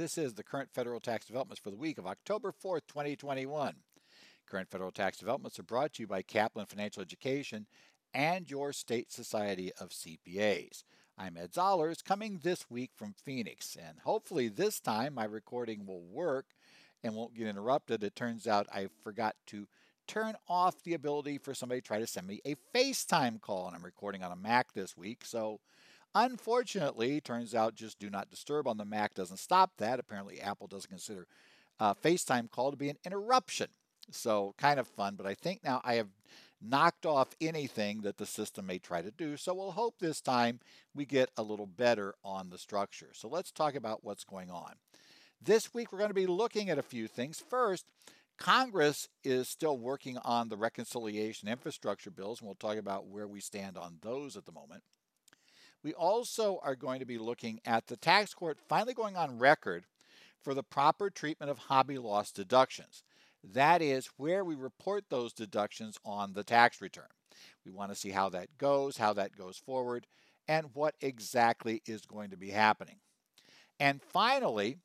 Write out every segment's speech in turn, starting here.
This is the current federal tax developments for the week of October 4th, 2021. Current federal tax developments are brought to you by Kaplan Financial Education and your state society of CPAs. I'm Ed Zollars coming this week from Phoenix, and hopefully this time my recording will work and won't get interrupted. It turns out I forgot to turn off the ability for somebody to try to send me a FaceTime call, and I'm recording on a Mac this week, so Unfortunately, turns out just do not disturb on the Mac doesn't stop that. Apparently, Apple doesn't consider uh, FaceTime call to be an interruption. So, kind of fun, but I think now I have knocked off anything that the system may try to do. So, we'll hope this time we get a little better on the structure. So, let's talk about what's going on. This week, we're going to be looking at a few things. First, Congress is still working on the reconciliation infrastructure bills, and we'll talk about where we stand on those at the moment. We also are going to be looking at the tax court finally going on record for the proper treatment of hobby loss deductions. That is where we report those deductions on the tax return. We want to see how that goes, how that goes forward, and what exactly is going to be happening. And finally,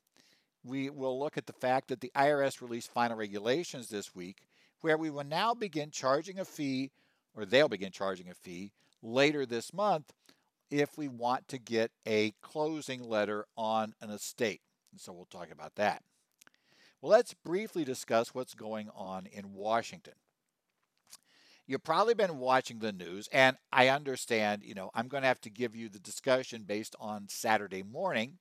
we will look at the fact that the IRS released final regulations this week where we will now begin charging a fee, or they'll begin charging a fee later this month if we want to get a closing letter on an estate. And so we'll talk about that. Well, let's briefly discuss what's going on in Washington. You've probably been watching the news, and I understand, you know, I'm going to have to give you the discussion based on Saturday morning,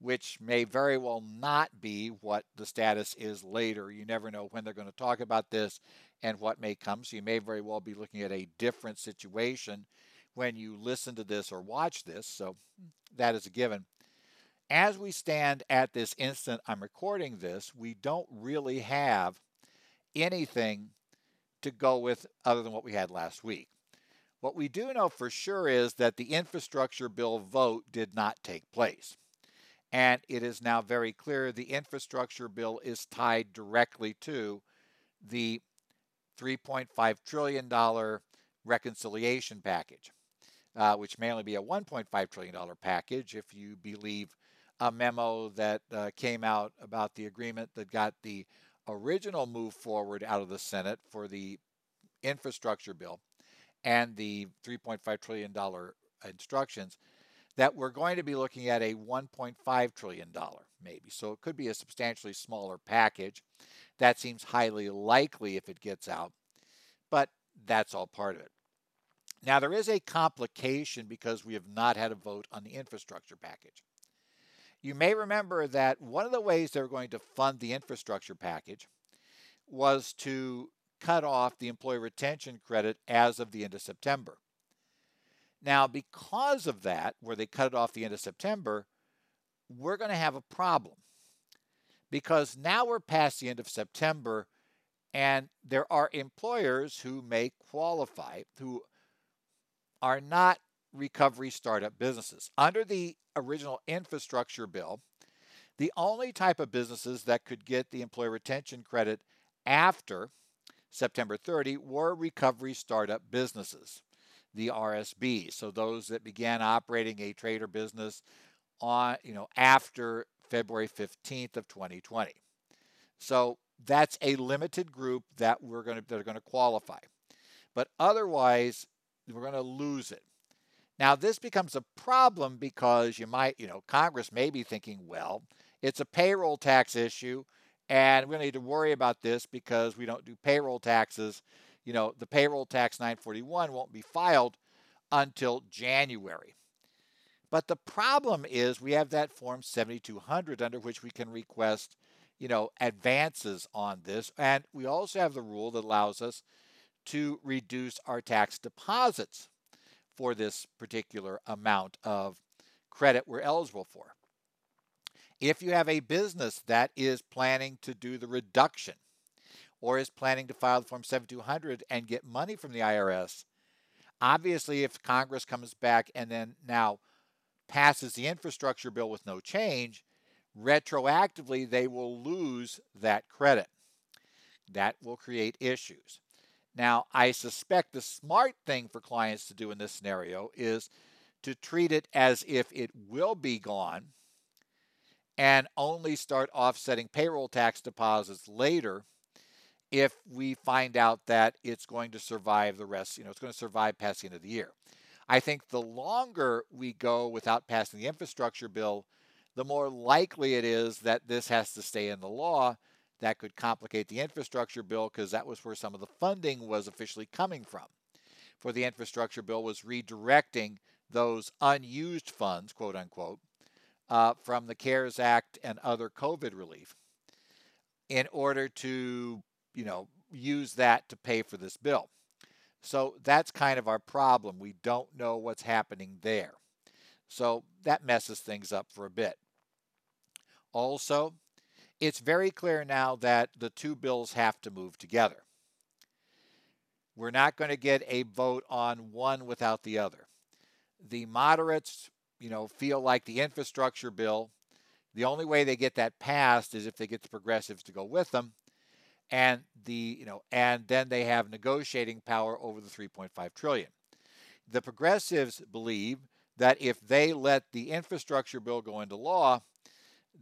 which may very well not be what the status is later. You never know when they're going to talk about this and what may come. So you may very well be looking at a different situation when you listen to this or watch this, so that is a given. As we stand at this instant I'm recording this, we don't really have anything to go with other than what we had last week. What we do know for sure is that the infrastructure bill vote did not take place. And it is now very clear the infrastructure bill is tied directly to the $3.5 trillion reconciliation package uh, which may only be a $1.5 trillion package if you believe a memo that uh, came out about the agreement that got the original move forward out of the Senate for the infrastructure bill and the $3.5 trillion instructions that we're going to be looking at a $1.5 trillion maybe. So it could be a substantially smaller package. That seems highly likely if it gets out, but that's all part of it. Now, there is a complication because we have not had a vote on the infrastructure package. You may remember that one of the ways they were going to fund the infrastructure package was to cut off the employee retention credit as of the end of September. Now, because of that, where they cut it off the end of September, we're going to have a problem because now we're past the end of September and there are employers who may qualify, who are not recovery startup businesses. Under the original infrastructure bill, the only type of businesses that could get the employee retention credit after September 30 were recovery startup businesses, the RSB. So those that began operating a trade or business on, you know, after February 15th of 2020. So that's a limited group that we're going to that are going to qualify. But otherwise, we're going to lose it. Now, this becomes a problem because you might, you know, Congress may be thinking, well, it's a payroll tax issue, and we don't need to worry about this because we don't do payroll taxes. You know, the payroll tax 941 won't be filed until January. But the problem is we have that Form 7200 under which we can request, you know, advances on this. And we also have the rule that allows us to reduce our tax deposits for this particular amount of credit we're eligible for. If you have a business that is planning to do the reduction or is planning to file the Form 7200 and get money from the IRS, obviously, if Congress comes back and then now passes the infrastructure bill with no change, retroactively they will lose that credit. That will create issues. Now, I suspect the smart thing for clients to do in this scenario is to treat it as if it will be gone and only start offsetting payroll tax deposits later if we find out that it's going to survive the rest, you know, it's going to survive past the end of the year. I think the longer we go without passing the infrastructure bill, the more likely it is that this has to stay in the law. That could complicate the infrastructure bill because that was where some of the funding was officially coming from. For the infrastructure bill was redirecting those unused funds, quote unquote, uh, from the CARES Act and other COVID relief in order to, you know, use that to pay for this bill. So that's kind of our problem. We don't know what's happening there. So that messes things up for a bit. Also, it's very clear now that the two bills have to move together. We're not going to get a vote on one without the other. The moderates, you know, feel like the infrastructure bill, the only way they get that passed is if they get the progressives to go with them. And the, you know, and then they have negotiating power over the 3.5 trillion. The progressives believe that if they let the infrastructure bill go into law,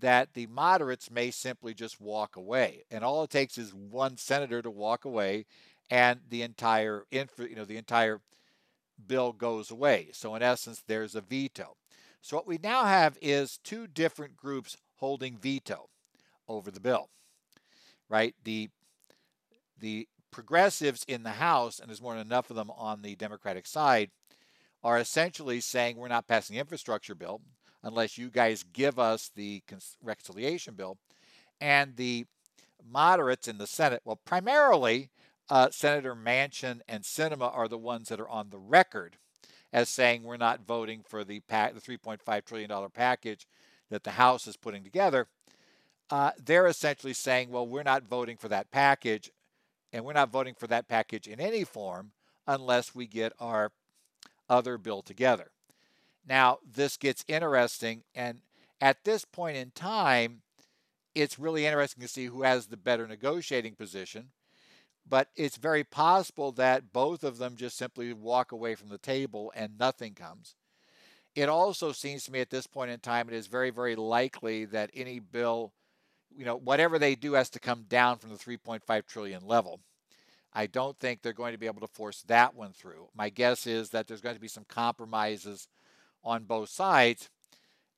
that the moderates may simply just walk away. And all it takes is one senator to walk away and the entire infra, you know, the entire bill goes away. So in essence, there's a veto. So what we now have is two different groups holding veto over the bill. Right? The the progressives in the House, and there's more than enough of them on the Democratic side, are essentially saying we're not passing the infrastructure bill unless you guys give us the reconciliation bill. And the moderates in the Senate, well, primarily uh, Senator Manchin and Sinema are the ones that are on the record as saying we're not voting for the, the $3.5 trillion package that the House is putting together. Uh, they're essentially saying, well, we're not voting for that package, and we're not voting for that package in any form unless we get our other bill together. Now, this gets interesting, and at this point in time, it's really interesting to see who has the better negotiating position. But it's very possible that both of them just simply walk away from the table and nothing comes. It also seems to me at this point in time, it is very, very likely that any bill, you know, whatever they do has to come down from the 3.5 trillion level. I don't think they're going to be able to force that one through. My guess is that there's going to be some compromises on both sides.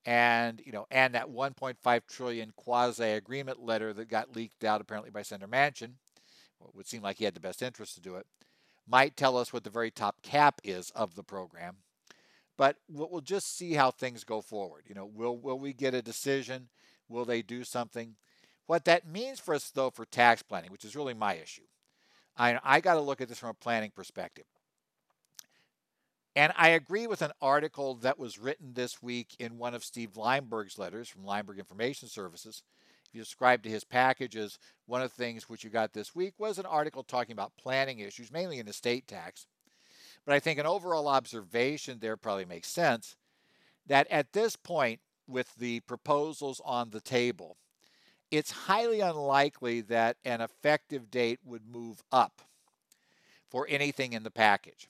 And you know and that 1.5 trillion quasi agreement letter that got leaked out apparently by Senator Manchin would seem like he had the best interest to do it might tell us what the very top cap is of the program. But we'll just see how things go forward. You know will will we get a decision? Will they do something? What that means for us though for tax planning which is really my issue I, I got to look at this from a planning perspective and I agree with an article that was written this week in one of Steve Leimberg's letters from Leimberg Information Services. If you subscribe to his packages, one of the things which you got this week was an article talking about planning issues, mainly in estate tax. But I think an overall observation there probably makes sense that at this point, with the proposals on the table, it's highly unlikely that an effective date would move up for anything in the package.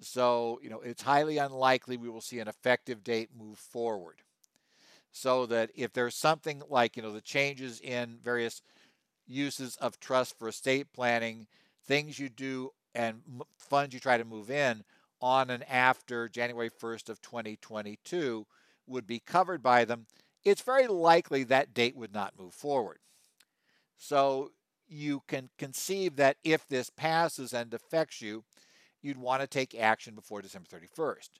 So, you know, it's highly unlikely we will see an effective date move forward. So that if there's something like, you know, the changes in various uses of trust for estate planning, things you do and funds you try to move in on and after January 1st of 2022 would be covered by them, it's very likely that date would not move forward. So you can conceive that if this passes and affects you, you'd want to take action before December 31st.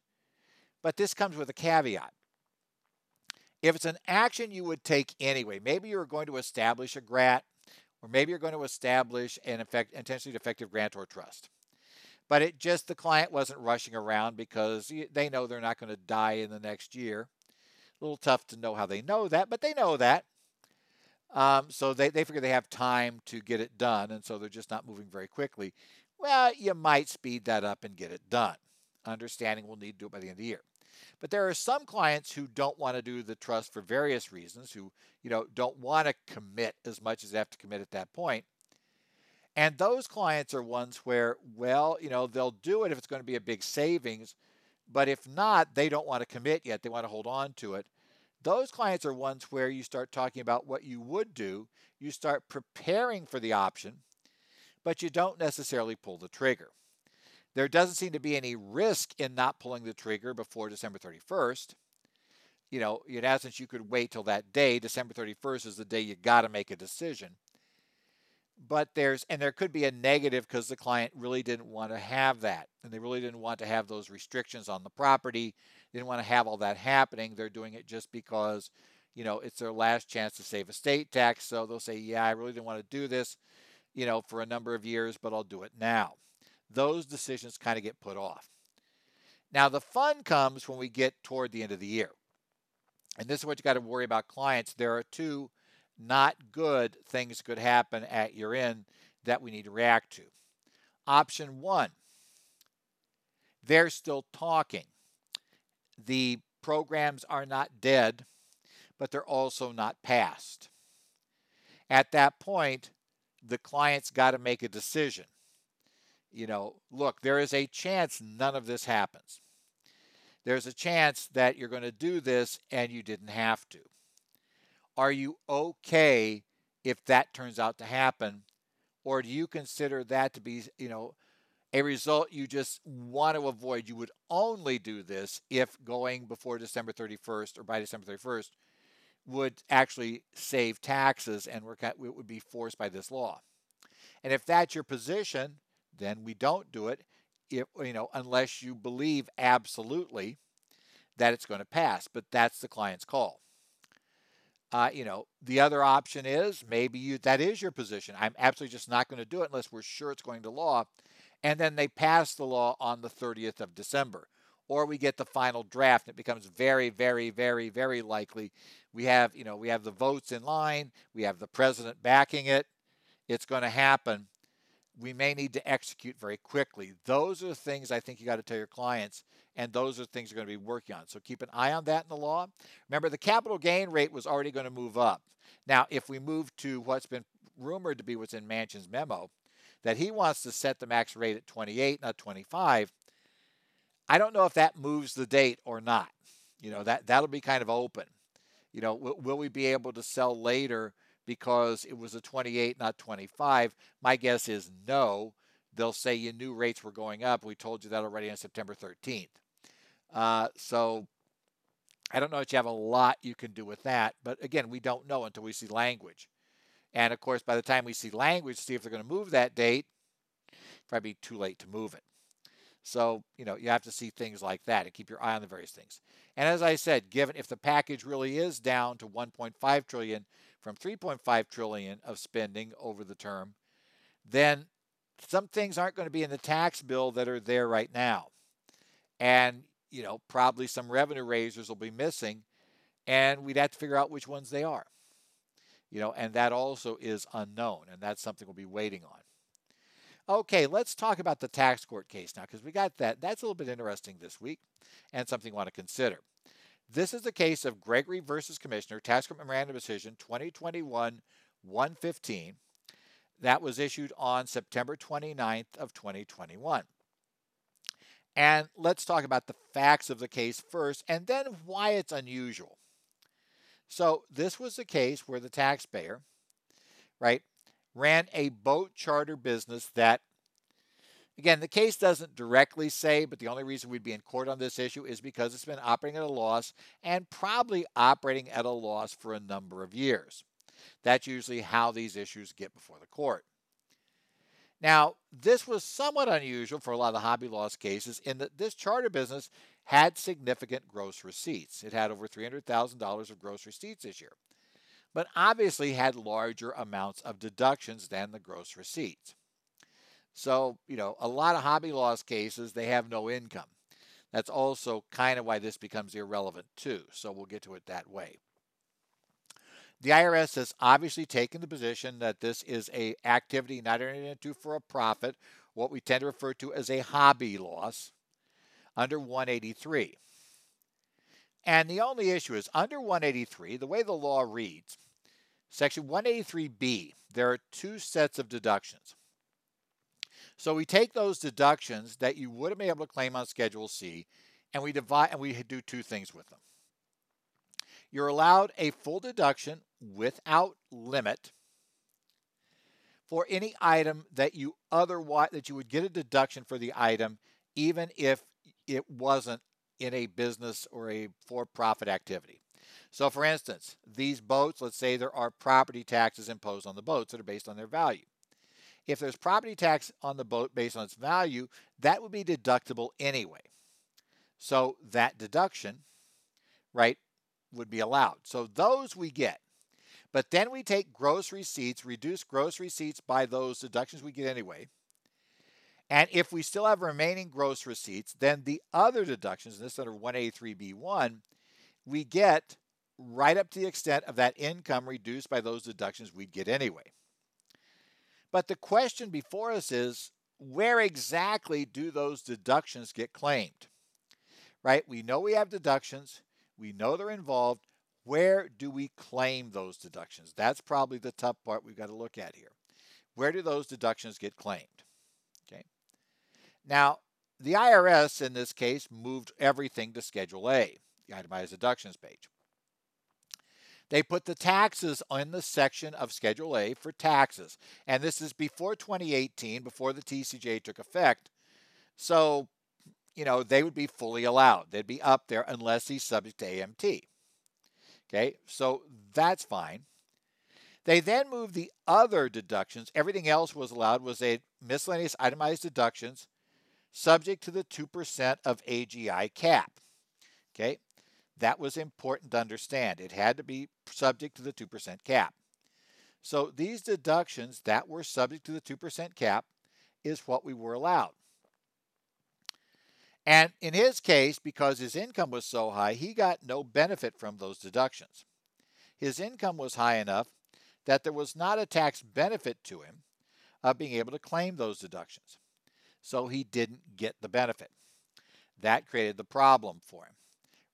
But this comes with a caveat. If it's an action you would take anyway, maybe you're going to establish a GRAT, or maybe you're going to establish an effect, intentionally defective grantor trust. But it just the client wasn't rushing around because they know they're not going to die in the next year. A little tough to know how they know that, but they know that. Um, so they, they figure they have time to get it done, and so they're just not moving very quickly well, you might speed that up and get it done. Understanding we'll need to do it by the end of the year. But there are some clients who don't want to do the trust for various reasons, who, you know, don't want to commit as much as they have to commit at that point. And those clients are ones where, well, you know, they'll do it if it's going to be a big savings, but if not, they don't want to commit yet. They want to hold on to it. Those clients are ones where you start talking about what you would do, you start preparing for the option, but you don't necessarily pull the trigger. There doesn't seem to be any risk in not pulling the trigger before December 31st. You know, in essence, you could wait till that day. December 31st is the day you got to make a decision. But there's, and there could be a negative because the client really didn't want to have that. And they really didn't want to have those restrictions on the property. They didn't want to have all that happening. They're doing it just because, you know, it's their last chance to save estate tax. So they'll say, yeah, I really didn't want to do this, you know, for a number of years, but I'll do it now those decisions kind of get put off. Now, the fun comes when we get toward the end of the year. And this is what you got to worry about clients. There are two not good things could happen at your end that we need to react to. Option one, they're still talking. The programs are not dead, but they're also not passed. At that point, the client's got to make a decision you know, look, there is a chance none of this happens. There's a chance that you're going to do this and you didn't have to. Are you okay if that turns out to happen? Or do you consider that to be, you know, a result you just want to avoid? You would only do this if going before December 31st or by December 31st would actually save taxes and out, it would be forced by this law. And if that's your position, then we don't do it if, you know unless you believe absolutely that it's going to pass but that's the client's call. Uh, you know the other option is maybe you that is your position. I'm absolutely just not going to do it unless we're sure it's going to law. And then they pass the law on the 30th of december or we get the final draft it becomes very very very very likely we have you know we have the votes in line we have the president backing it it's going to happen we may need to execute very quickly. Those are the things I think you got to tell your clients, and those are things you're going to be working on. So keep an eye on that in the law. Remember, the capital gain rate was already going to move up. Now, if we move to what's been rumored to be what's in Manchin's memo, that he wants to set the max rate at 28, not 25, I don't know if that moves the date or not. You know, that, that'll be kind of open. You know, will, will we be able to sell later because it was a 28, not 25? My guess is no. They'll say you knew rates were going up. We told you that already on September 13th. Uh, so I don't know that you have a lot you can do with that. But again, we don't know until we see language. And of course, by the time we see language, see if they're going to move that date, probably too late to move it. So, you know, you have to see things like that and keep your eye on the various things. And as I said, given if the package really is down to 1.5 trillion from 3.5 trillion of spending over the term, then some things aren't going to be in the tax bill that are there right now. And, you know, probably some revenue raisers will be missing and we'd have to figure out which ones they are. You know, and that also is unknown and that's something we'll be waiting on. Okay, let's talk about the tax court case now because we got that. That's a little bit interesting this week and something you want to consider. This is the case of Gregory versus Commissioner, Tax Court Memorandum Decision 2021 115 that was issued on September 29th of 2021. And let's talk about the facts of the case first and then why it's unusual. So, this was a case where the taxpayer, right, ran a boat charter business that, again, the case doesn't directly say, but the only reason we'd be in court on this issue is because it's been operating at a loss and probably operating at a loss for a number of years. That's usually how these issues get before the court. Now, this was somewhat unusual for a lot of the hobby loss cases in that this charter business had significant gross receipts. It had over $300,000 of gross receipts this year but obviously had larger amounts of deductions than the gross receipts. So, you know, a lot of hobby loss cases, they have no income. That's also kind of why this becomes irrelevant too. So we'll get to it that way. The IRS has obviously taken the position that this is a activity not entered into for a profit, what we tend to refer to as a hobby loss, under 183. And the only issue is under 183, the way the law reads, Section 183B, there are two sets of deductions. So we take those deductions that you wouldn't be able to claim on Schedule C and we divide and we do two things with them. You're allowed a full deduction without limit for any item that you otherwise that you would get a deduction for the item even if it wasn't in a business or a for-profit activity. So for instance, these boats, let's say there are property taxes imposed on the boats that are based on their value. If there's property tax on the boat based on its value, that would be deductible anyway. So that deduction, right, would be allowed. So those we get. But then we take gross receipts, reduce gross receipts by those deductions we get anyway. And if we still have remaining gross receipts, then the other deductions, and this under 183B1, we get right up to the extent of that income reduced by those deductions we'd get anyway. But the question before us is where exactly do those deductions get claimed? Right? We know we have deductions, we know they're involved. Where do we claim those deductions? That's probably the tough part we've got to look at here. Where do those deductions get claimed? Now, the IRS in this case moved everything to Schedule A, the itemized deductions page. They put the taxes in the section of Schedule A for taxes. And this is before 2018, before the TCJ took effect. So, you know, they would be fully allowed. They'd be up there unless he's subject to AMT. Okay, so that's fine. They then moved the other deductions. Everything else was allowed was a miscellaneous itemized deductions subject to the 2% of AGI cap. Okay, that was important to understand. It had to be subject to the 2% cap. So these deductions that were subject to the 2% cap is what we were allowed. And in his case, because his income was so high, he got no benefit from those deductions. His income was high enough that there was not a tax benefit to him of being able to claim those deductions. So he didn't get the benefit. That created the problem for him,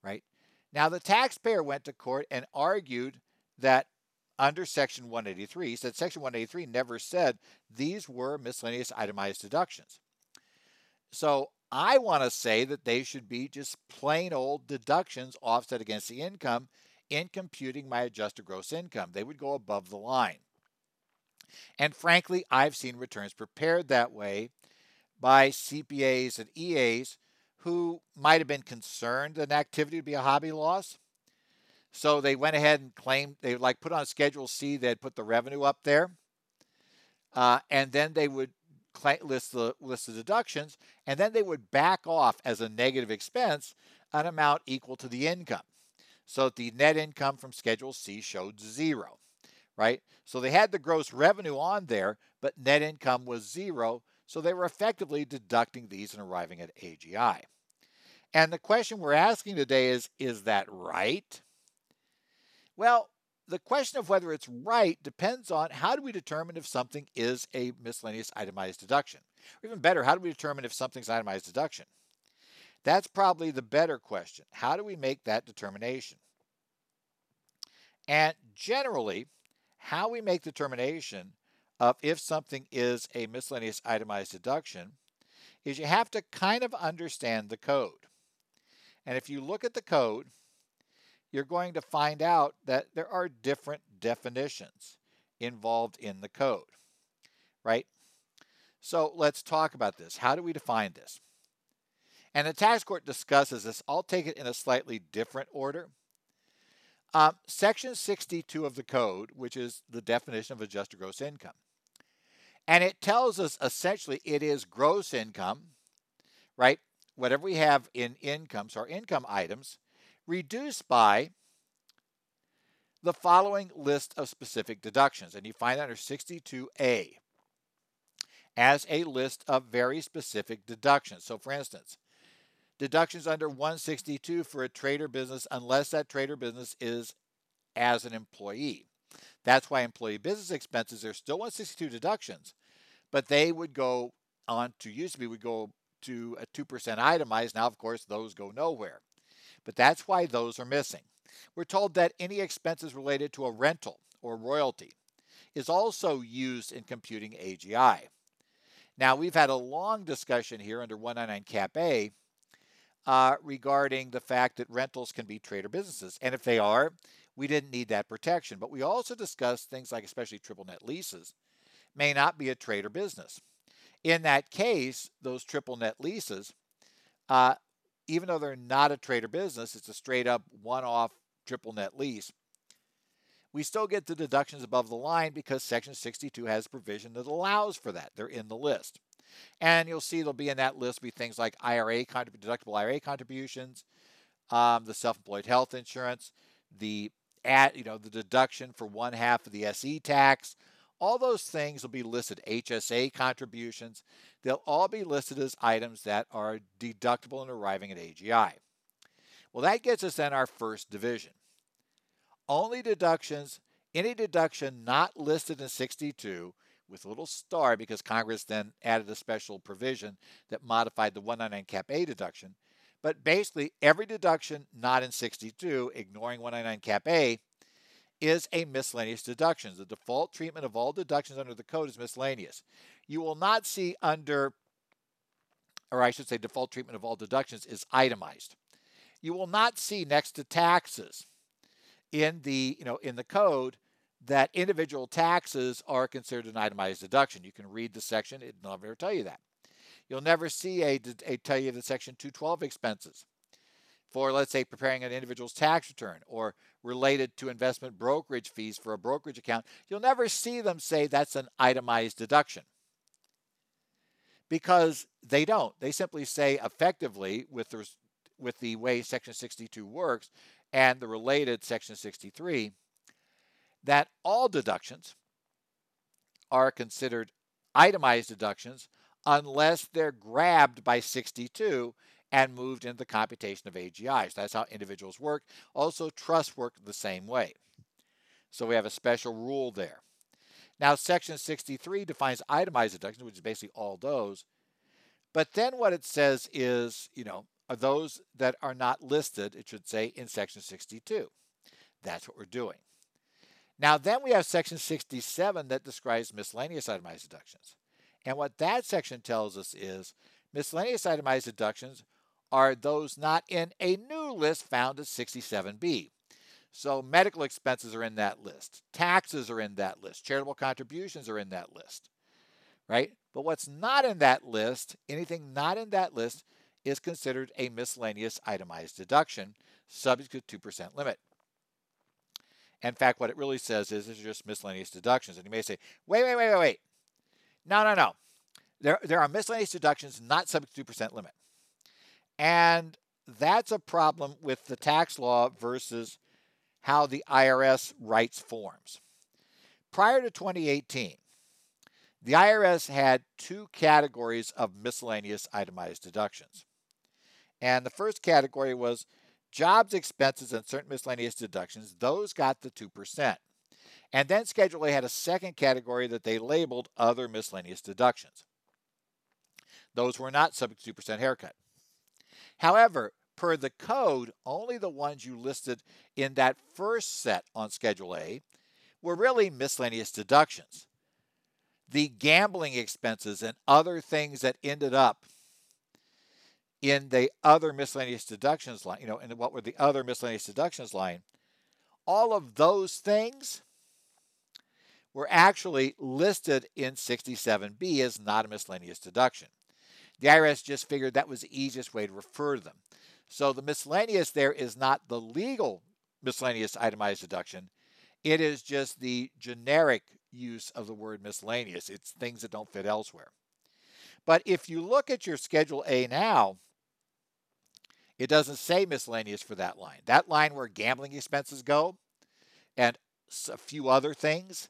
right? Now, the taxpayer went to court and argued that under Section 183, he said Section 183 never said these were miscellaneous itemized deductions. So I want to say that they should be just plain old deductions offset against the income in computing my adjusted gross income. They would go above the line. And frankly, I've seen returns prepared that way by CPAs and EAs who might have been concerned an activity would be a hobby loss. So they went ahead and claimed they like put on Schedule C. They'd put the revenue up there, uh, and then they would list the list the deductions, and then they would back off as a negative expense an amount equal to the income. So the net income from Schedule C showed zero, right? So they had the gross revenue on there, but net income was zero. So they were effectively deducting these and arriving at AGI. And the question we're asking today is is that right? Well, the question of whether it's right depends on how do we determine if something is a miscellaneous itemized deduction? Or even better, how do we determine if something's itemized deduction? That's probably the better question. How do we make that determination? And generally, how we make determination of if something is a miscellaneous itemized deduction is you have to kind of understand the code. And if you look at the code, you're going to find out that there are different definitions involved in the code, right? So let's talk about this. How do we define this? And the tax court discusses this. I'll take it in a slightly different order. Um, section 62 of the code, which is the definition of adjusted gross income. And it tells us essentially it is gross income, right? Whatever we have in incomes, or income items, reduced by the following list of specific deductions. And you find that under 62A as a list of very specific deductions. So, for instance, deductions under 162 for a trader business unless that trader business is as an employee. That's why employee business expenses are still 162 deductions, but they would go on to used to be would go to a 2% itemized. Now, of course, those go nowhere. But that's why those are missing. We're told that any expenses related to a rental or royalty is also used in computing AGI. Now, we've had a long discussion here under 199 Cap A uh, regarding the fact that rentals can be trade or businesses. And if they are, we didn't need that protection. But we also discussed things like, especially triple net leases, may not be a trade or business. In that case, those triple net leases, uh, even though they're not a trade or business, it's a straight up one off triple net lease. We still get the deductions above the line because Section 62 has provision that allows for that. They're in the list. And you'll see there'll be in that list be things like IRA deductible IRA contributions, um, the self-employed health insurance, the at you know the deduction for one half of the SE tax. All those things will be listed. HSA contributions. They'll all be listed as items that are deductible in arriving at AGI. Well, that gets us in our first division. Only deductions, any deduction not listed in 62 with a little star because Congress then added a special provision that modified the 199 cap A deduction. But basically, every deduction not in 62, ignoring 199 cap A, is a miscellaneous deduction. The default treatment of all deductions under the code is miscellaneous. You will not see under, or I should say, default treatment of all deductions is itemized. You will not see next to taxes in the you know in the code that individual taxes are considered an itemized deduction. You can read the section; it'll never tell you that. You'll never see a, a tell you the section 212 expenses for let's say preparing an individual's tax return or related to investment brokerage fees for a brokerage account. You'll never see them say that's an itemized deduction because they don't. They simply say effectively with the, with the way Section 62 works and the related Section 63 that all deductions are considered itemized deductions unless they're grabbed by 62 and moved into the computation of AGIs. That's how individuals work. Also, trusts work the same way. So we have a special rule there. Now, Section 63 defines itemized deductions, which is basically all those. But then what it says is, you know, those that are not listed, it should say, in Section 62. That's what we're doing. Now, then we have Section 67 that describes miscellaneous itemized deductions. And what that section tells us is miscellaneous itemized deductions are those not in a new list found at 67B. So medical expenses are in that list. Taxes are in that list. Charitable contributions are in that list. Right? But what's not in that list, anything not in that list, is considered a miscellaneous itemized deduction subject to 2% limit. In fact, what it really says is these just miscellaneous deductions. And you may say, wait, wait, wait, wait, wait. No, no, no. There, there are miscellaneous deductions not subject to 2% limit. And that's a problem with the tax law versus how the IRS writes forms. Prior to 2018, the IRS had two categories of miscellaneous itemized deductions. And the first category was jobs expenses and certain miscellaneous deductions. Those got the 2%. And then Schedule A had a second category that they labeled other miscellaneous deductions. Those were not subject to 2% haircut. However, per the code, only the ones you listed in that first set on Schedule A were really miscellaneous deductions. The gambling expenses and other things that ended up in the other miscellaneous deductions line, you know, in what were the other miscellaneous deductions line, all of those things were actually listed in 67B as not a miscellaneous deduction. The IRS just figured that was the easiest way to refer to them. So the miscellaneous there is not the legal miscellaneous itemized deduction. It is just the generic use of the word miscellaneous. It's things that don't fit elsewhere. But if you look at your Schedule A now, it doesn't say miscellaneous for that line. That line where gambling expenses go and a few other things,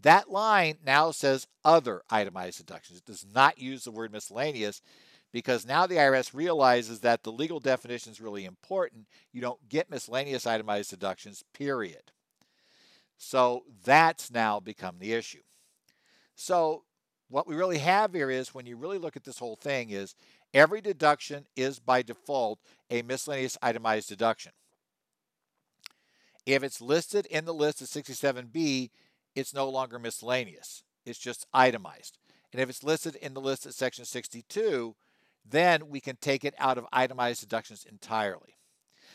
that line now says other itemized deductions. It does not use the word miscellaneous because now the IRS realizes that the legal definition is really important. You don't get miscellaneous itemized deductions, period. So that's now become the issue. So what we really have here is when you really look at this whole thing is every deduction is by default a miscellaneous itemized deduction. If it's listed in the list of 67B, it's no longer miscellaneous. It's just itemized. And if it's listed in the list at section 62, then we can take it out of itemized deductions entirely.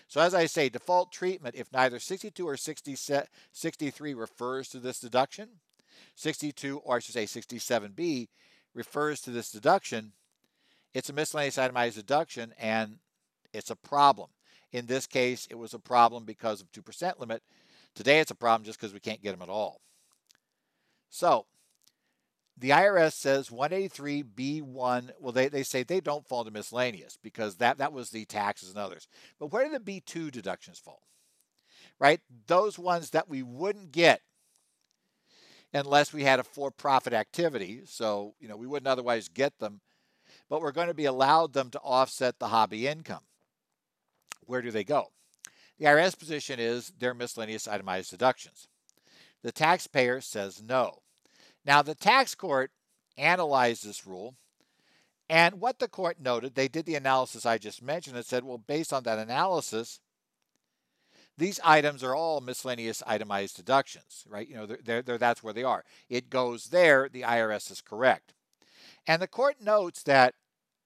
So as I say, default treatment, if neither 62 or 60, 63 refers to this deduction, 62, or I should say 67B, refers to this deduction, it's a miscellaneous itemized deduction and it's a problem. In this case, it was a problem because of 2% limit. Today, it's a problem just because we can't get them at all. So, the IRS says 183B1, well, they, they say they don't fall to miscellaneous because that, that was the taxes and others. But where do the B2 deductions fall? Right? Those ones that we wouldn't get unless we had a for-profit activity. So, you know, we wouldn't otherwise get them, but we're going to be allowed them to offset the hobby income. Where do they go? The IRS position is they're miscellaneous itemized deductions. The taxpayer says no. Now, the tax court analyzed this rule, and what the court noted, they did the analysis I just mentioned and said, well, based on that analysis, these items are all miscellaneous itemized deductions, right? You know, they're, they're, that's where they are. It goes there, the IRS is correct. And the court notes that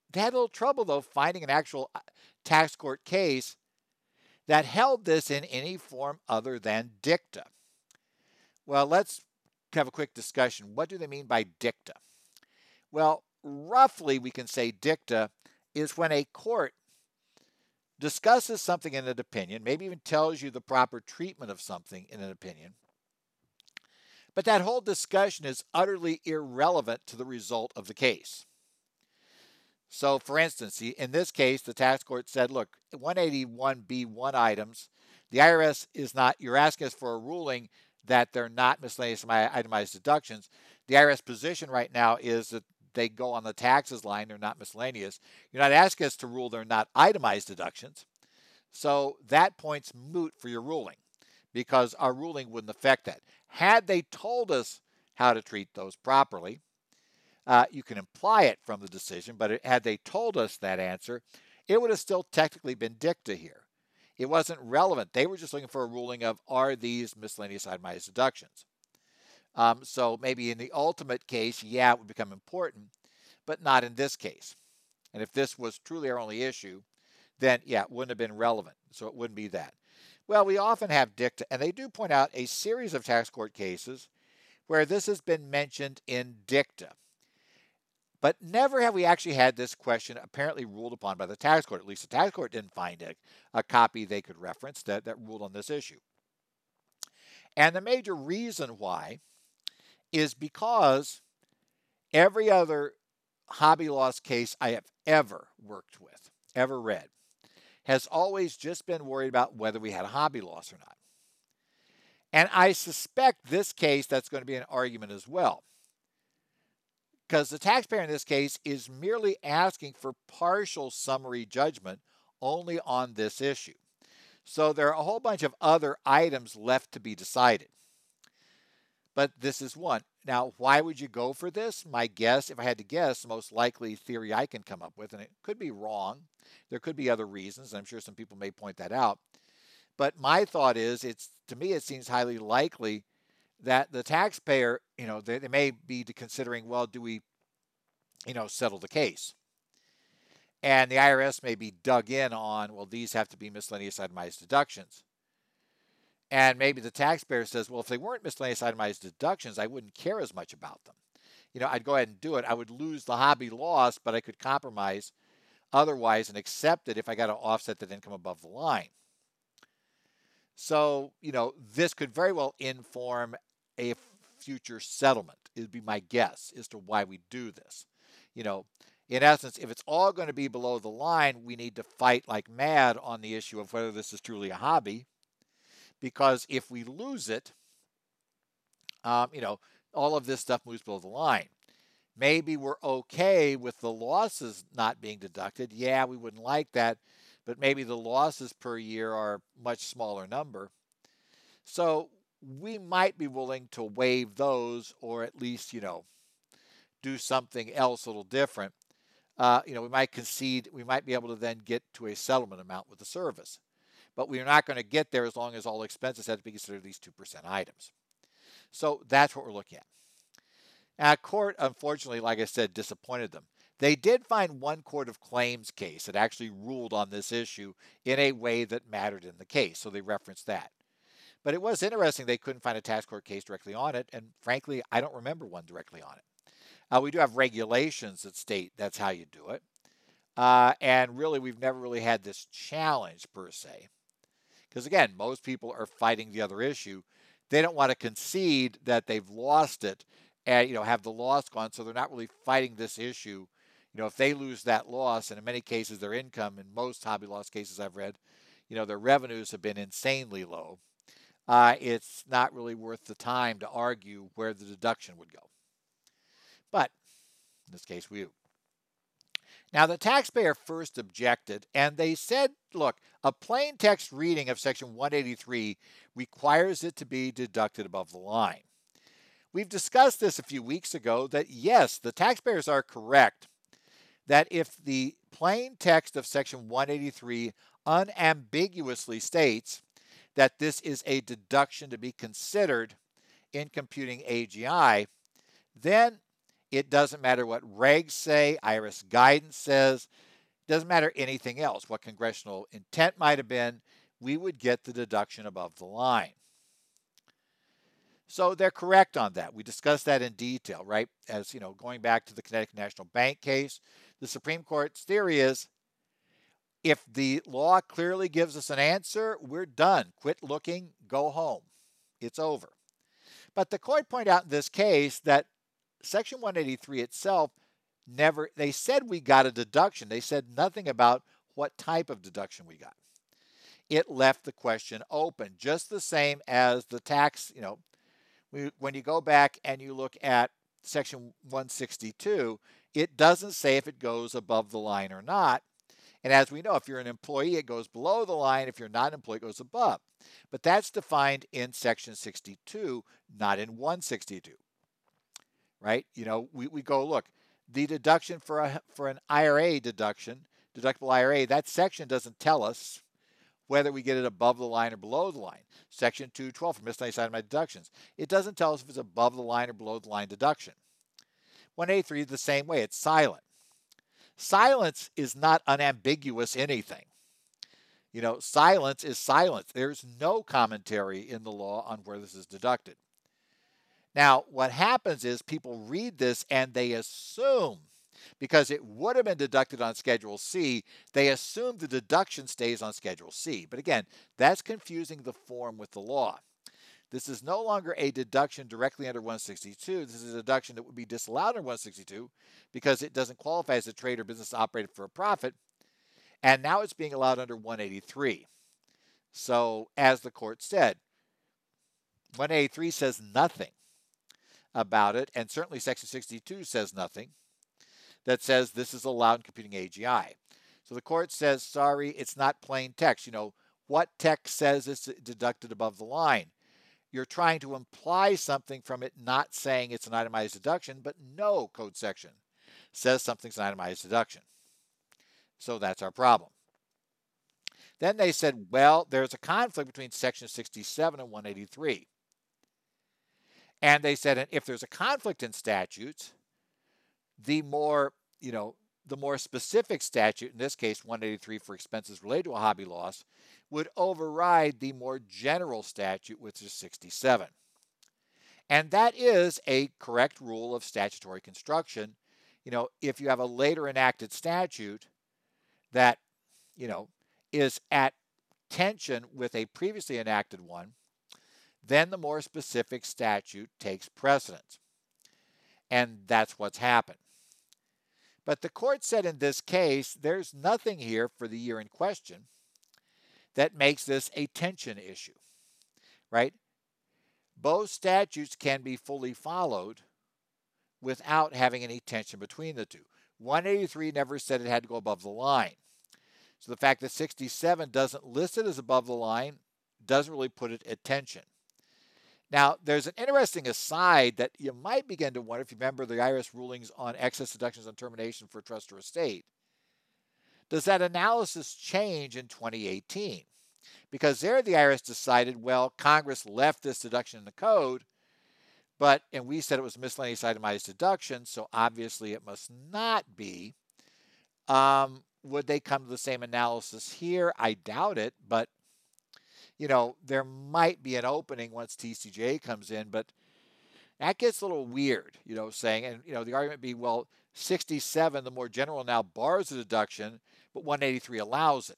they had a little trouble, though, finding an actual uh, tax court case that held this in any form other than dicta. Well, let's have a quick discussion. What do they mean by dicta? Well, roughly, we can say dicta is when a court discusses something in an opinion, maybe even tells you the proper treatment of something in an opinion, but that whole discussion is utterly irrelevant to the result of the case. So, for instance, in this case, the tax court said, look, 181B1 items, the IRS is not, you're asking us for a ruling that they're not miscellaneous itemized deductions. The IRS position right now is that they go on the taxes line, they're not miscellaneous. You're not asking us to rule they're not itemized deductions. So that point's moot for your ruling because our ruling wouldn't affect that. Had they told us how to treat those properly, uh, you can imply it from the decision, but it, had they told us that answer, it would have still technically been dicta here. It wasn't relevant. They were just looking for a ruling of are these miscellaneous itemized deductions. Um, so maybe in the ultimate case, yeah, it would become important, but not in this case. And if this was truly our only issue, then yeah, it wouldn't have been relevant. So it wouldn't be that. Well, we often have dicta, and they do point out a series of tax court cases where this has been mentioned in dicta. But never have we actually had this question apparently ruled upon by the tax court. At least the tax court didn't find a, a copy they could reference that, that ruled on this issue. And the major reason why is because every other hobby loss case I have ever worked with, ever read, has always just been worried about whether we had a hobby loss or not. And I suspect this case that's going to be an argument as well because the taxpayer in this case is merely asking for partial summary judgment only on this issue. So there are a whole bunch of other items left to be decided. But this is one. Now, why would you go for this? My guess, if I had to guess, the most likely theory I can come up with, and it could be wrong. There could be other reasons. I'm sure some people may point that out. But my thought is, it's to me, it seems highly likely that the taxpayer, you know, they, they may be considering, well, do we, you know, settle the case? And the IRS may be dug in on, well, these have to be miscellaneous itemized deductions. And maybe the taxpayer says, well, if they weren't miscellaneous itemized deductions, I wouldn't care as much about them. You know, I'd go ahead and do it. I would lose the hobby loss, but I could compromise otherwise and accept it if I got to offset that income above the line. So, you know, this could very well inform a future settlement. It'd be my guess as to why we do this. You know, in essence, if it's all going to be below the line, we need to fight like mad on the issue of whether this is truly a hobby. Because if we lose it, um, you know, all of this stuff moves below the line. Maybe we're okay with the losses not being deducted. Yeah, we wouldn't like that, but maybe the losses per year are a much smaller number. So we might be willing to waive those or at least, you know, do something else a little different. Uh, you know, we might concede, we might be able to then get to a settlement amount with the service. But we're not going to get there as long as all expenses have to be considered these 2% items. So that's what we're looking at. Now, court, unfortunately, like I said, disappointed them. They did find one court of claims case that actually ruled on this issue in a way that mattered in the case, so they referenced that. But it was interesting they couldn't find a tax court case directly on it, and frankly, I don't remember one directly on it. Uh, we do have regulations that state that's how you do it. Uh, and really, we've never really had this challenge per se. Because again, most people are fighting the other issue. They don't want to concede that they've lost it and you know have the loss gone, so they're not really fighting this issue. You know, if they lose that loss, and in many cases their income, in most hobby loss cases I've read, you know, their revenues have been insanely low. Uh, it's not really worth the time to argue where the deduction would go. But in this case, we. Now, the taxpayer first objected, and they said, look, a plain text reading of Section 183 requires it to be deducted above the line. We've discussed this a few weeks ago that yes, the taxpayers are correct that if the plain text of Section 183 unambiguously states that this is a deduction to be considered in computing AGI, then it doesn't matter what regs say, IRS guidance says, doesn't matter anything else, what congressional intent might have been, we would get the deduction above the line. So they're correct on that. We discussed that in detail, right? As you know, going back to the Connecticut National Bank case, the Supreme Court's theory is if the law clearly gives us an answer, we're done. Quit looking, go home. It's over. But the court pointed out in this case that Section 183 itself never, they said we got a deduction. They said nothing about what type of deduction we got. It left the question open, just the same as the tax, you know, when you go back and you look at Section 162, it doesn't say if it goes above the line or not. And as we know, if you're an employee, it goes below the line. If you're not an employee, it goes above. But that's defined in Section 62, not in 162. Right? You know, we, we go look, the deduction for a for an IRA deduction, deductible IRA, that section doesn't tell us whether we get it above the line or below the line. Section 212 for miscellaneous itemized deductions. It doesn't tell us if it's above the line or below the line deduction. 183 is the same way, it's silent. Silence is not unambiguous anything. You know, silence is silence. There's no commentary in the law on where this is deducted. Now, what happens is people read this and they assume, because it would have been deducted on Schedule C, they assume the deduction stays on Schedule C. But again, that's confusing the form with the law. This is no longer a deduction directly under 162. This is a deduction that would be disallowed under 162 because it doesn't qualify as a trade or business operated for a profit. And now it's being allowed under 183. So, as the court said, 183 says nothing about it, and certainly Section 62 says nothing that says this is allowed in computing AGI. So the court says, sorry, it's not plain text. You know, what text says it's deducted above the line? you're trying to imply something from it not saying it's an itemized deduction, but no code section says something's an itemized deduction. So that's our problem. Then they said, well, there's a conflict between section 67 and 183. And they said, if there's a conflict in statutes, the more, you know, the more specific statute, in this case 183 for expenses related to a hobby loss, would override the more general statute, which is 67. And that is a correct rule of statutory construction. You know, if you have a later enacted statute that, you know, is at tension with a previously enacted one, then the more specific statute takes precedence. And that's what's happened. But the court said in this case, there's nothing here for the year in question that makes this a tension issue, right? Both statutes can be fully followed without having any tension between the two. 183 never said it had to go above the line. So the fact that 67 doesn't list it as above the line doesn't really put it at tension. Now, there's an interesting aside that you might begin to wonder if you remember the IRS rulings on excess deductions on termination for trust or estate. Does that analysis change in 2018? Because there the IRS decided, well, Congress left this deduction in the code, but, and we said it was miscellaneous itemized deduction, so obviously it must not be Um, would they come to the same analysis here? I doubt it, but you know, there might be an opening once TCJ comes in, but that gets a little weird, you know, saying, and you know, the argument be, well, 67, the more general now bars the deduction, but 183 allows it.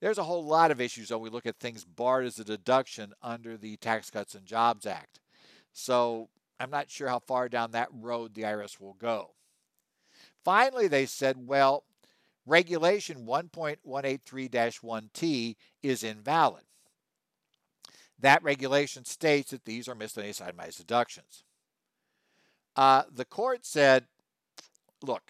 There's a whole lot of issues when we look at things barred as a deduction under the Tax Cuts and Jobs Act. So I'm not sure how far down that road the IRS will go. Finally, they said, well, regulation 1.183-1T is invalid. That regulation states that these are miscellaneous itemized deductions. Uh, the court said, look,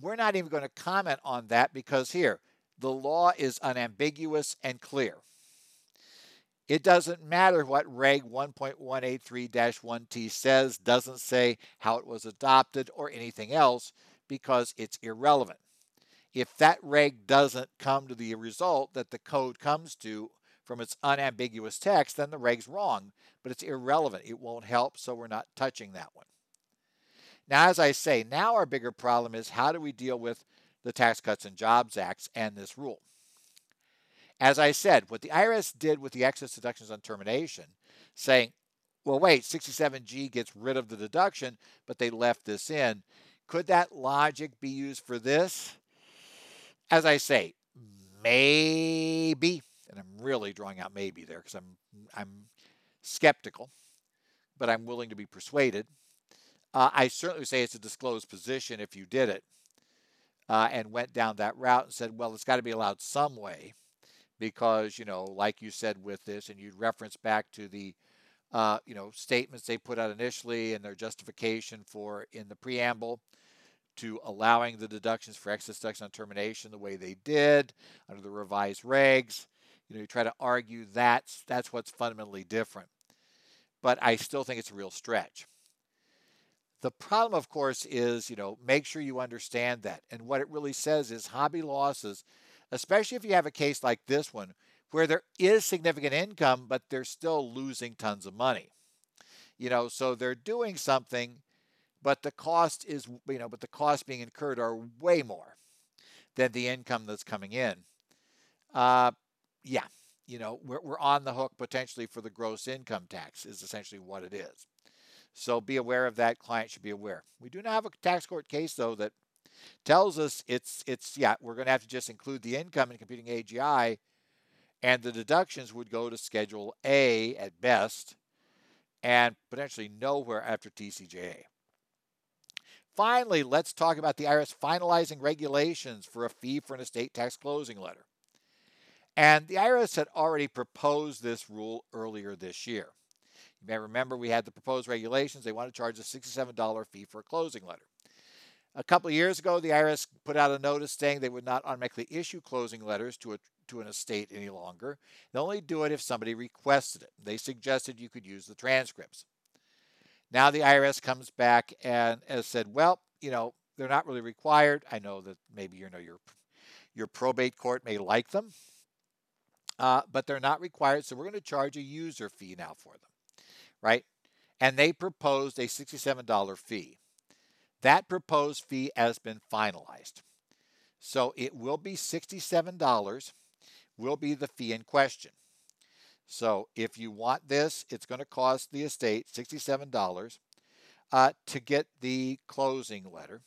we're not even going to comment on that because here, the law is unambiguous and clear. It doesn't matter what Reg 1.183-1T says, doesn't say how it was adopted or anything else because it's irrelevant. If that reg doesn't come to the result that the code comes to from its unambiguous text, then the reg's wrong, but it's irrelevant. It won't help, so we're not touching that one. Now, as I say, now our bigger problem is how do we deal with the Tax Cuts and Jobs Acts and this rule? As I said, what the IRS did with the excess deductions on termination, saying, well, wait, 67G gets rid of the deduction, but they left this in. Could that logic be used for this? As I say, maybe, and I'm really drawing out maybe there because I'm I'm skeptical, but I'm willing to be persuaded. Uh, I certainly say it's a disclosed position if you did it uh, and went down that route and said, well, it's got to be allowed some way because, you know, like you said with this, and you'd reference back to the, uh, you know, statements they put out initially and their justification for in the preamble to allowing the deductions for excess deduction on termination the way they did under the revised regs. You know, you try to argue that's that's what's fundamentally different. But I still think it's a real stretch. The problem, of course, is, you know, make sure you understand that. And what it really says is hobby losses, especially if you have a case like this one, where there is significant income, but they're still losing tons of money. You know, so they're doing something, but the cost is, you know, but the costs being incurred are way more than the income that's coming in. Uh, yeah, you know, we're, we're on the hook potentially for the gross income tax, is essentially what it is. So be aware of that. Client should be aware. We do not have a tax court case though that tells us it's it's yeah we're going to have to just include the income in computing AGI, and the deductions would go to Schedule A at best, and potentially nowhere after TCJA. Finally, let's talk about the IRS finalizing regulations for a fee for an estate tax closing letter. And the IRS had already proposed this rule earlier this year. You may remember we had the proposed regulations. They want to charge a $67 fee for a closing letter. A couple of years ago, the IRS put out a notice saying they would not automatically issue closing letters to, a, to an estate any longer. They'll only do it if somebody requested it. They suggested you could use the transcripts. Now the IRS comes back and has said, well, you know, they're not really required. I know that maybe you know your your probate court may like them, uh, but they're not required. So we're going to charge a user fee now for them right? And they proposed a $67 fee. That proposed fee has been finalized. So it will be $67 will be the fee in question. So if you want this, it's going to cost the estate $67 uh, to get the closing letter.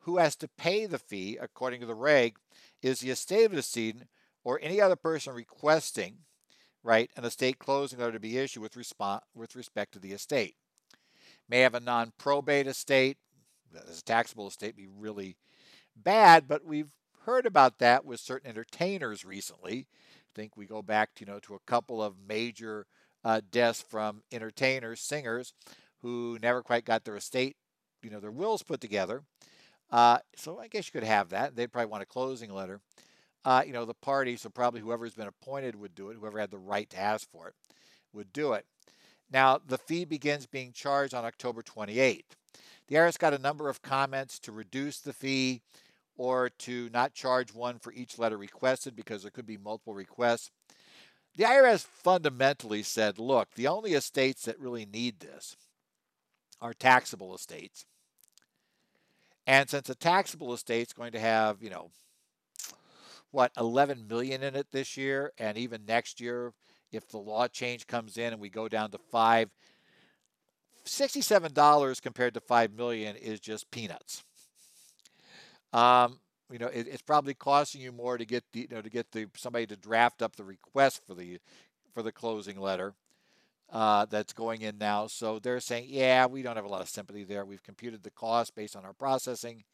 Who has to pay the fee, according to the reg, is the estate of decedent or any other person requesting right, an estate closing letter to be issued with, resp- with respect to the estate. May have a non probate estate, as a taxable estate, be really bad, but we've heard about that with certain entertainers recently. Think we go back, to, you know, to a couple of major uh, deaths from entertainers, singers, who never quite got their estate, you know, their wills put together. Uh, so I guess you could have that. They'd probably want a closing letter uh, you know, the party, so probably whoever's been appointed would do it, whoever had the right to ask for it would do it. Now, the fee begins being charged on October 28th. The IRS got a number of comments to reduce the fee or to not charge one for each letter requested because there could be multiple requests. The IRS fundamentally said, look, the only estates that really need this are taxable estates. And since a taxable estate is going to have, you know, what 11 million in it this year, and even next year, if the law change comes in and we go down to five, $67 compared to 5 million is just peanuts. Um, you know, it, it's probably costing you more to get the, you know, to get the somebody to draft up the request for the for the closing letter uh, that's going in now. So they're saying, yeah, we don't have a lot of sympathy there. We've computed the cost based on our processing,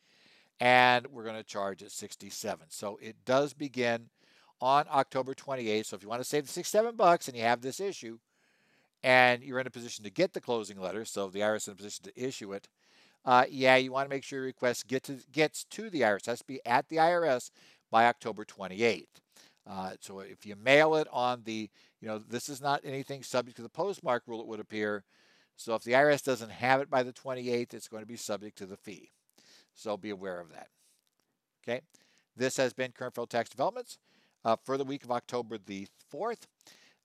and we're going to charge at 67. So it does begin on October 28th. So if you want to save the 67 bucks and you have this issue, and you're in a position to get the closing letter, so the IRS is in a position to issue it, uh, yeah, you want to make sure your request get to, gets to the IRS. It has to be at the IRS by October 28th. Uh, so if you mail it on the, you know, this is not anything subject to the postmark rule, it would appear. So if the IRS doesn't have it by the 28th, it's going to be subject to the fee. So be aware of that. Okay. This has been Current Federal Tax Developments uh, for the week of October the 4th.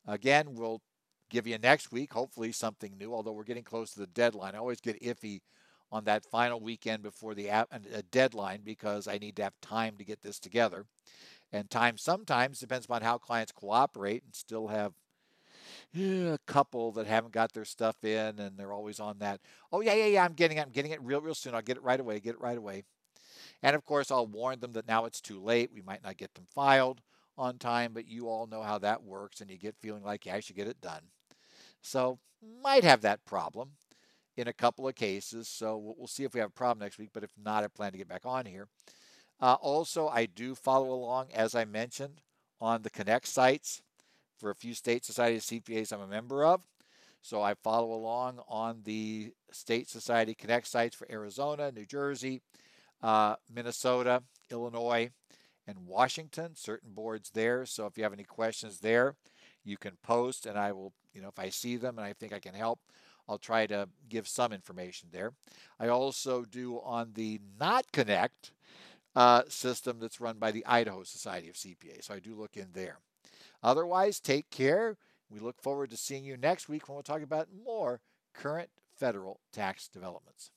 Again, we'll give you next week, hopefully something new, although we're getting close to the deadline. I always get iffy on that final weekend before the a uh, deadline because I need to have time to get this together. And time sometimes depends upon how clients cooperate and still have a couple that haven't got their stuff in and they're always on that. Oh yeah, yeah, yeah, I'm getting it. I'm getting it real, real soon. I'll get it right away. Get it right away. And of course, I'll warn them that now it's too late. We might not get them filed on time, but you all know how that works and you get feeling like, yeah, I should get it done. So might have that problem in a couple of cases. So we'll see if we have a problem next week. But if not, I plan to get back on here. Uh, also, I do follow along, as I mentioned, on the Connect sites for a few state society CPAs I'm a member of. So I follow along on the State Society Connect sites for Arizona, New Jersey, uh, Minnesota, Illinois, and Washington, certain boards there. So if you have any questions there, you can post and I will, you know, if I see them and I think I can help, I'll try to give some information there. I also do on the Not Connect uh, system that's run by the Idaho Society of CPA. So I do look in there. Otherwise, take care. We look forward to seeing you next week when we'll talk about more current federal tax developments.